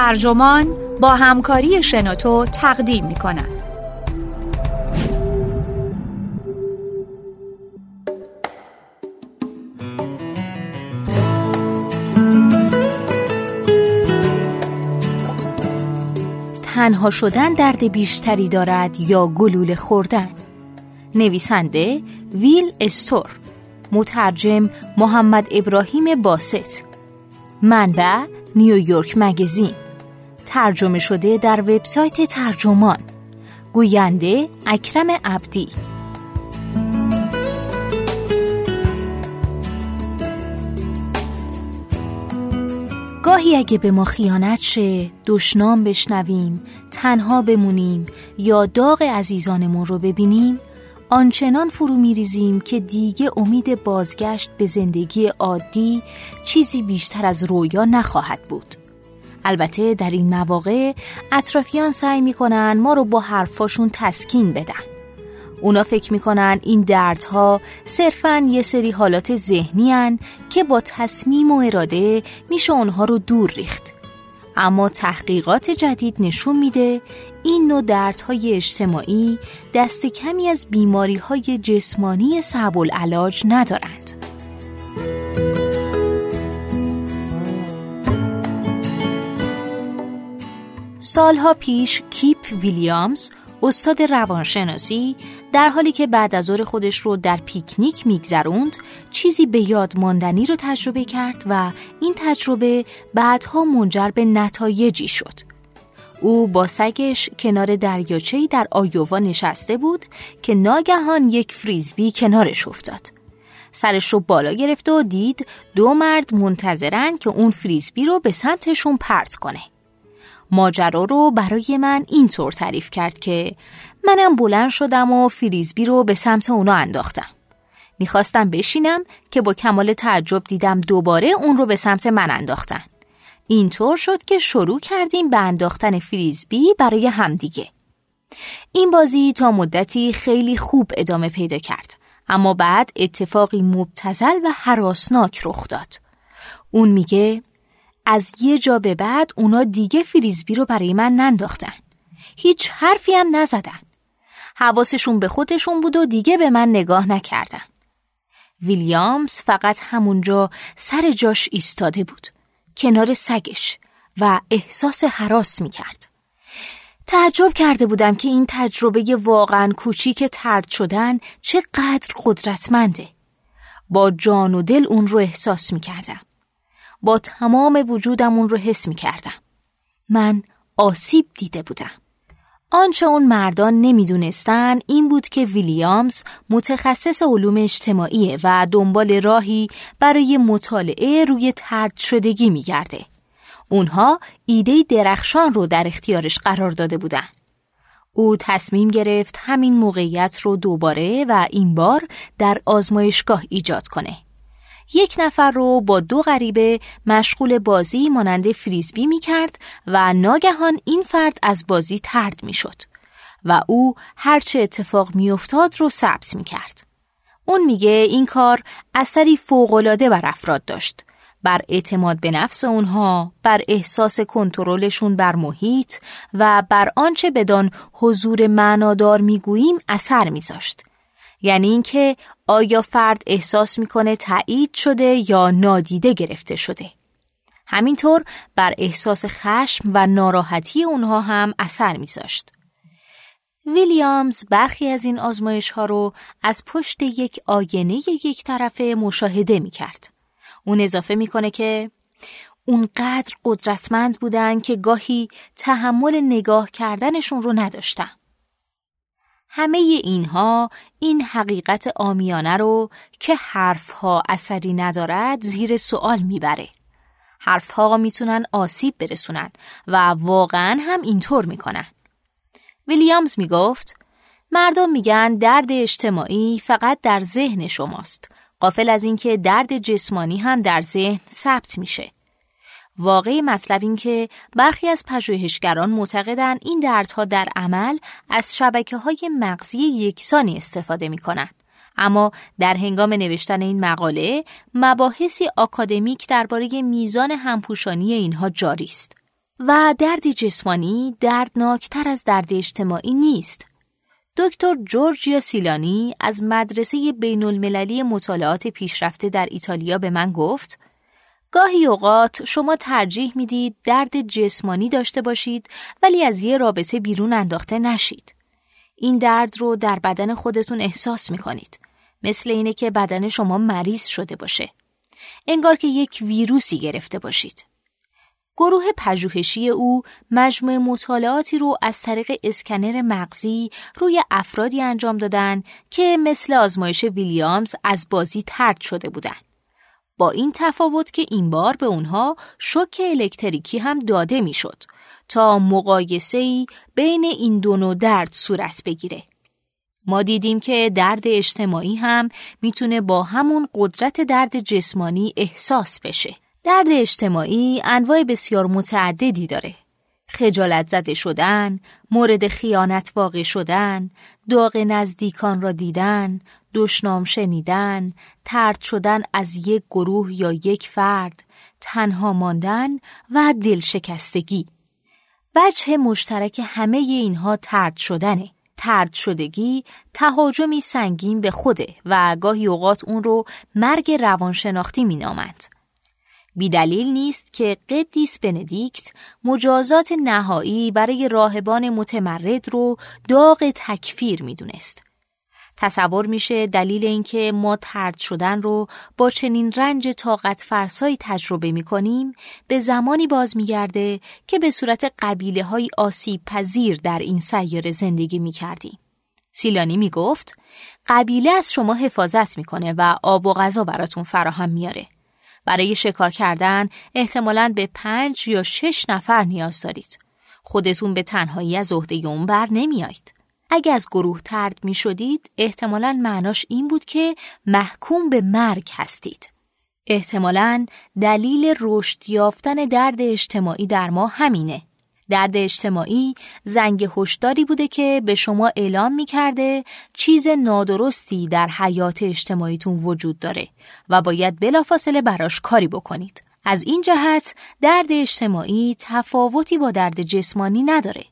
ترجمان با همکاری شنوتو تقدیم می کند. تنها شدن درد بیشتری دارد یا گلوله خوردن. نویسنده ویل استور مترجم محمد ابراهیم باست منبع نیویورک مگزین. ترجمه شده در وبسایت ترجمان گوینده اکرم عبدی گاهی اگه به ما خیانت شه دشنام بشنویم تنها بمونیم یا داغ عزیزانمون رو ببینیم آنچنان فرو میریزیم که دیگه امید بازگشت به زندگی عادی چیزی بیشتر از رویا نخواهد بود. البته در این مواقع اطرافیان سعی می‌کنن ما رو با حرفاشون تسکین بدن. اونا فکر می‌کنن این دردها صرفا یه سری حالات ذهنی هن که با تصمیم و اراده میشه اونها رو دور ریخت. اما تحقیقات جدید نشون میده این نوع دردهای اجتماعی دست کمی از بیماری های جسمانی صعب العلاج ندارند. سالها پیش کیپ ویلیامز استاد روانشناسی در حالی که بعد از ظهر خودش رو در پیکنیک میگذروند چیزی به یاد ماندنی رو تجربه کرد و این تجربه بعدها منجر به نتایجی شد. او با سگش کنار دریاچه‌ای در آیووا نشسته بود که ناگهان یک فریزبی کنارش افتاد. سرش رو بالا گرفت و دید دو مرد منتظرن که اون فریزبی رو به سمتشون پرت کنه. ماجرا رو برای من اینطور تعریف کرد که منم بلند شدم و فریزبی رو به سمت اونو انداختم. می‌خواستم بشینم که با کمال تعجب دیدم دوباره اون رو به سمت من انداختن. اینطور شد که شروع کردیم به انداختن فریزبی برای همدیگه. این بازی تا مدتی خیلی خوب ادامه پیدا کرد. اما بعد اتفاقی مبتزل و حراسناک رخ داد. اون میگه از یه جا به بعد اونا دیگه فریزبی رو برای من ننداختن. هیچ حرفی هم نزدن. حواسشون به خودشون بود و دیگه به من نگاه نکردن. ویلیامز فقط همونجا سر جاش ایستاده بود. کنار سگش و احساس حراس می کرد. تعجب کرده بودم که این تجربه واقعا کوچیک ترد شدن چقدر قدرتمنده. با جان و دل اون رو احساس می کردم. با تمام وجودم اون رو حس می کردم. من آسیب دیده بودم. آنچه اون مردان نمی‌دونستن این بود که ویلیامز متخصص علوم اجتماعی و دنبال راهی برای مطالعه روی ترد شدگی میگرده. اونها ایده درخشان رو در اختیارش قرار داده بودن. او تصمیم گرفت همین موقعیت رو دوباره و این بار در آزمایشگاه ایجاد کنه. یک نفر رو با دو غریبه مشغول بازی مانند فریزبی می کرد و ناگهان این فرد از بازی ترد می شد و او هرچه اتفاق می افتاد رو ثبت می کرد. اون میگه این کار اثری فوقالعاده بر افراد داشت بر اعتماد به نفس اونها، بر احساس کنترلشون بر محیط و بر آنچه بدان حضور معنادار می‌گوییم اثر میذاشت. یعنی اینکه آیا فرد احساس می‌کنه تایید شده یا نادیده گرفته شده. همینطور بر احساس خشم و ناراحتی اونها هم اثر میذاشت. ویلیامز برخی از این آزمایش ها رو از پشت یک آینه یک طرفه مشاهده می کرد. اون اضافه می‌کنه که اونقدر قدرتمند بودن که گاهی تحمل نگاه کردنشون رو نداشتم. همه اینها این حقیقت آمیانه رو که حرفها اثری ندارد زیر سوال می‌بره. حرفها می‌تونن آسیب برسونن و واقعا هم اینطور می‌کنن. ویلیامز می‌گفت مردم میگن درد اجتماعی فقط در ذهن شماست. قافل از اینکه درد جسمانی هم در ذهن ثبت میشه. واقعی مطلب این که برخی از پژوهشگران معتقدند این دردها در عمل از شبکه های مغزی یکسانی استفاده می کنند. اما در هنگام نوشتن این مقاله مباحثی آکادمیک درباره میزان همپوشانی اینها جاری است. و درد جسمانی دردناکتر از درد اجتماعی نیست. دکتر جورجیا سیلانی از مدرسه بین المللی مطالعات پیشرفته در ایتالیا به من گفت گاهی اوقات شما ترجیح می‌دید درد جسمانی داشته باشید ولی از یه رابطه بیرون انداخته نشید. این درد رو در بدن خودتون احساس می‌کنید. مثل اینه که بدن شما مریض شده باشه. انگار که یک ویروسی گرفته باشید. گروه پژوهشی او مجموع مطالعاتی رو از طریق اسکنر مغزی روی افرادی انجام دادن که مثل آزمایش ویلیامز از بازی ترد شده بودند. با این تفاوت که این بار به اونها شوک الکتریکی هم داده می‌شد تا مقایسه بین این دو نوع درد صورت بگیره. ما دیدیم که درد اجتماعی هم می‌تونه با همون قدرت درد جسمانی احساس بشه. درد اجتماعی انواع بسیار متعددی داره. خجالت زده شدن، مورد خیانت واقع شدن، داغ نزدیکان را دیدن، دشنام شنیدن، ترد شدن از یک گروه یا یک فرد، تنها ماندن و دلشکستگی. وجه مشترک همه اینها ترد شدنه. ترد شدگی تهاجمی سنگین به خوده و گاهی اوقات اون رو مرگ روانشناختی مینامند. بیدلیل نیست که قدیس بندیکت مجازات نهایی برای راهبان متمرد رو داغ تکفیر می‌دونست. تصور میشه دلیل اینکه ما ترد شدن رو با چنین رنج طاقت فرسایی تجربه می‌کنیم به زمانی باز میگرده که به صورت قبیله های آسیب پذیر در این سیاره زندگی می‌کردیم. سیلانی می‌گفت قبیله از شما حفاظت می‌کنه و آب و غذا براتون فراهم میاره. برای شکار کردن احتمالاً به پنج یا شش نفر نیاز دارید. خودتون به تنهایی از عهده اون بر نمیایید. اگه از گروه ترد می شدید احتمالا معناش این بود که محکوم به مرگ هستید. احتمالا دلیل رشد یافتن درد اجتماعی در ما همینه. درد اجتماعی زنگ هشداری بوده که به شما اعلام می کرده چیز نادرستی در حیات اجتماعیتون وجود داره و باید بلافاصله براش کاری بکنید. از این جهت درد اجتماعی تفاوتی با درد جسمانی نداره.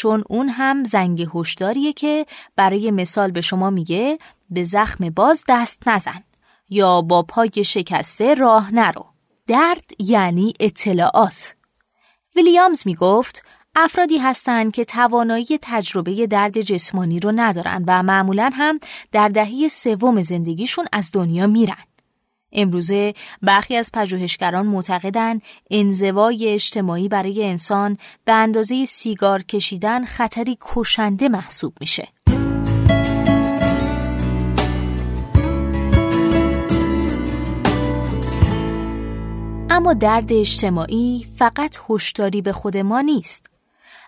چون اون هم زنگ هشداریه که برای مثال به شما میگه به زخم باز دست نزن یا با پای شکسته راه نرو. درد یعنی اطلاعات. ویلیامز می‌گفت افرادی هستند که توانایی تجربه درد جسمانی رو ندارن و معمولا هم در دهه سوم زندگیشون از دنیا میرن. امروزه برخی از پژوهشگران معتقدند انزوای اجتماعی برای انسان به اندازه سیگار کشیدن خطری کشنده محسوب میشه. اما درد اجتماعی فقط هشداری به خود ما نیست.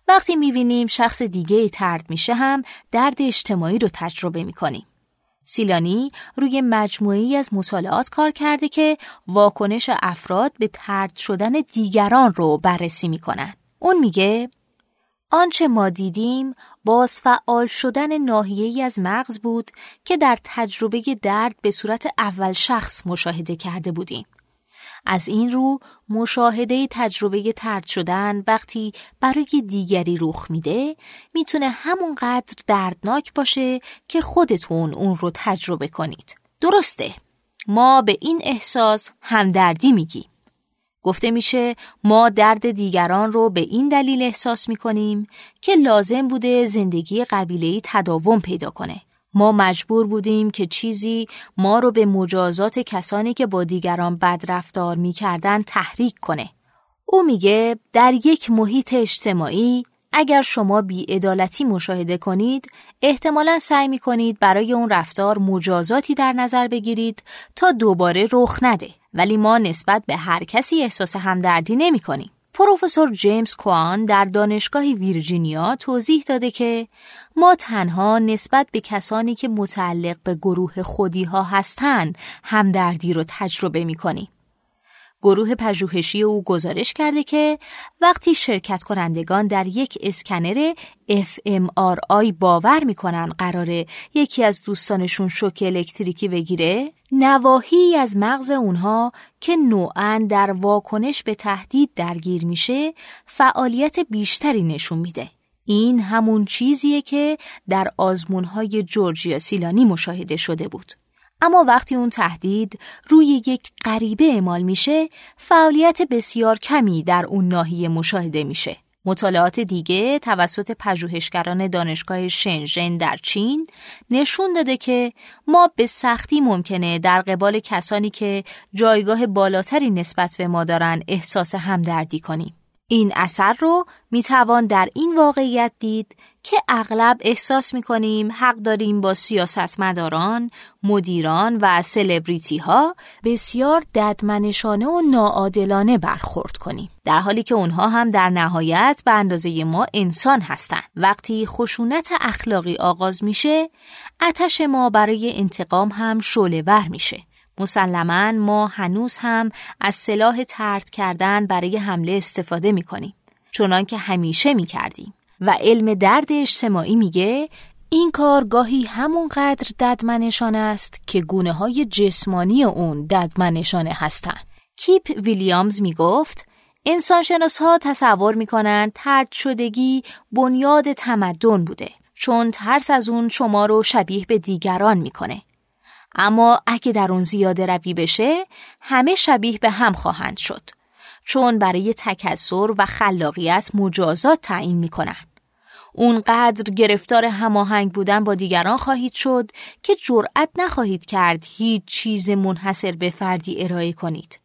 وقتی می‌بینیم شخص دیگه ترد میشه هم درد اجتماعی رو تجربه می‌کنیم. سیلانی روی مجموعی از مطالعات کار کرده که واکنش افراد به ترد شدن دیگران رو بررسی می‌کنن. اون میگه آنچه ما دیدیم باز فعال شدن ناحیه‌ای از مغز بود که در تجربه درد به صورت اول شخص مشاهده کرده بودیم. از این رو مشاهده تجربه ترد شدن وقتی برای دیگری رخ میده می‌تونه همونقدر دردناک باشه که خودتون اون رو تجربه کنید. درسته ما به این احساس همدردی میگیم. گفته میشه ما درد دیگران رو به این دلیل احساس می‌کنیم که لازم بوده زندگی قبیلهی تداوم پیدا کنه ما مجبور بودیم که چیزی ما رو به مجازات کسانی که با دیگران بد رفتار می‌کردن تحریک کنه. او میگه در یک محیط اجتماعی اگر شما بیعدالتی مشاهده کنید احتمالا سعی می کنید برای اون رفتار مجازاتی در نظر بگیرید تا دوباره رخ نده ولی ما نسبت به هر کسی احساس همدردی نمی کنیم. پروفسور جیمز کوان در دانشگاه ویرجینیا توضیح داده که ما تنها نسبت به کسانی که متعلق به گروه خودی ها هستند همدردی رو تجربه می کنیم. گروه پژوهشی او گزارش کرده که وقتی شرکت کنندگان در یک اسکنر fMRI باور می‌کنن قراره یکی از دوستانشون شوک الکتریکی بگیره نواحی از مغز اونها که نوعا در واکنش به تهدید درگیر میشه فعالیت بیشتری نشون میده. این همون چیزیه که در آزمونهای جورجیا سیلانی مشاهده شده بود. اما وقتی اون تهدید روی یک غریبه اعمال میشه فعالیت بسیار کمی در اون ناحیه مشاهده میشه مطالعات دیگه توسط پژوهشگران دانشگاه شنژن در چین نشون داده که ما به سختی ممکنه در قبال کسانی که جایگاه بالاتری نسبت به ما دارن احساس همدردی کنیم. این اثر رو می‌توان در این واقعیت دید که اغلب احساس می‌کنیم حق داریم با سیاستمداران، مدیران و سلبریتی ها بسیار ددمنشانه و ناعادلانه برخورد کنیم. در حالی که اونها هم در نهایت به اندازه ما انسان هستند. وقتی خشونت اخلاقی آغاز میشه اتش ما برای انتقام هم شعله ور میشه. مسلما ما هنوز هم از سلاح ترد کردن برای حمله استفاده می کنیم چنان که همیشه می کردیم و علم درد اجتماعی میگه این کار گاهی همونقدر ددمنشان است که گونه های جسمانی اون ددمنشانه هستند. کیپ ویلیامز می گفت انسانشناس ها تصور می کنند ترد شدگی بنیاد تمدن بوده چون ترس از اون شما رو شبیه به دیگران می‌کنه. اما اگه در اون زیاده روی بشه همه شبیه به هم خواهند شد چون برای تکسر و خلاقیت مجازات تعیین می‌کنن اونقدر گرفتار هماهنگ بودن با دیگران خواهید شد که جرأت نخواهید کرد هیچ چیز منحصر به فردی ارائه کنید.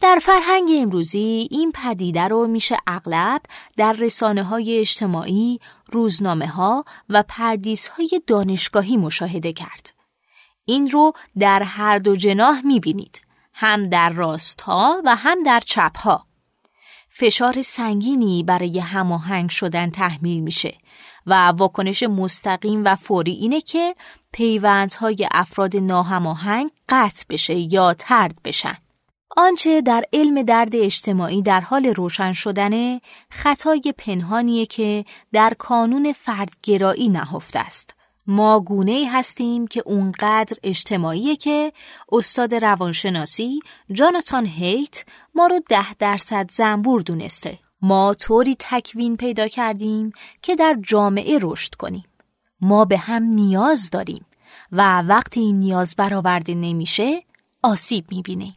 در فرهنگ امروزی این پدیده رو میشه اغلب در رسانه های اجتماعی، روزنامه ها و پردیس های دانشگاهی مشاهده کرد. این رو در هر دو جناح می‌بینید هم در راست ها و هم در چپ ها فشار سنگینی برای هماهنگ شدن تحمیل میشه و واکنش مستقیم و فوری اینه که پیوندهای افراد ناهماهنگ قطع بشه یا ترد بشن. آنچه در علم درد اجتماعی در حال روشن شدنه خطای پنهانیه که در کانون فردگرایی نهفته است. ما گونه هستیم که اونقدر اجتماعیه که استاد روانشناسی جاناتان هیت ما رو ده درصد زنبور دونسته. ما طوری تکوین پیدا کردیم که در جامعه رشد کنیم. ما به هم نیاز داریم و وقتی این نیاز برآورده نمیشه آسیب می‌بینیم.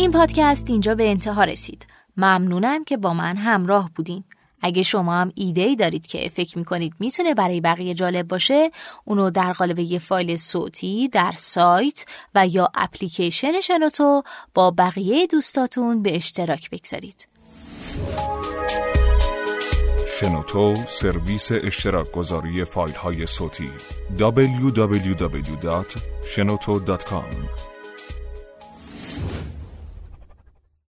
این پادکست اینجا به انتها رسید. ممنونم که با من همراه بودین. اگه شما هم ایده ای دارید که فکر می‌کنید می‌تونه برای بقیه جالب باشه اونو در قالب یه فایل صوتی در سایت و یا اپلیکیشن شنوتو با بقیه دوستاتون به اشتراک بگذارید شنوتو سرویس اشتراک گذاری فایل های صوتی www.shenoto.com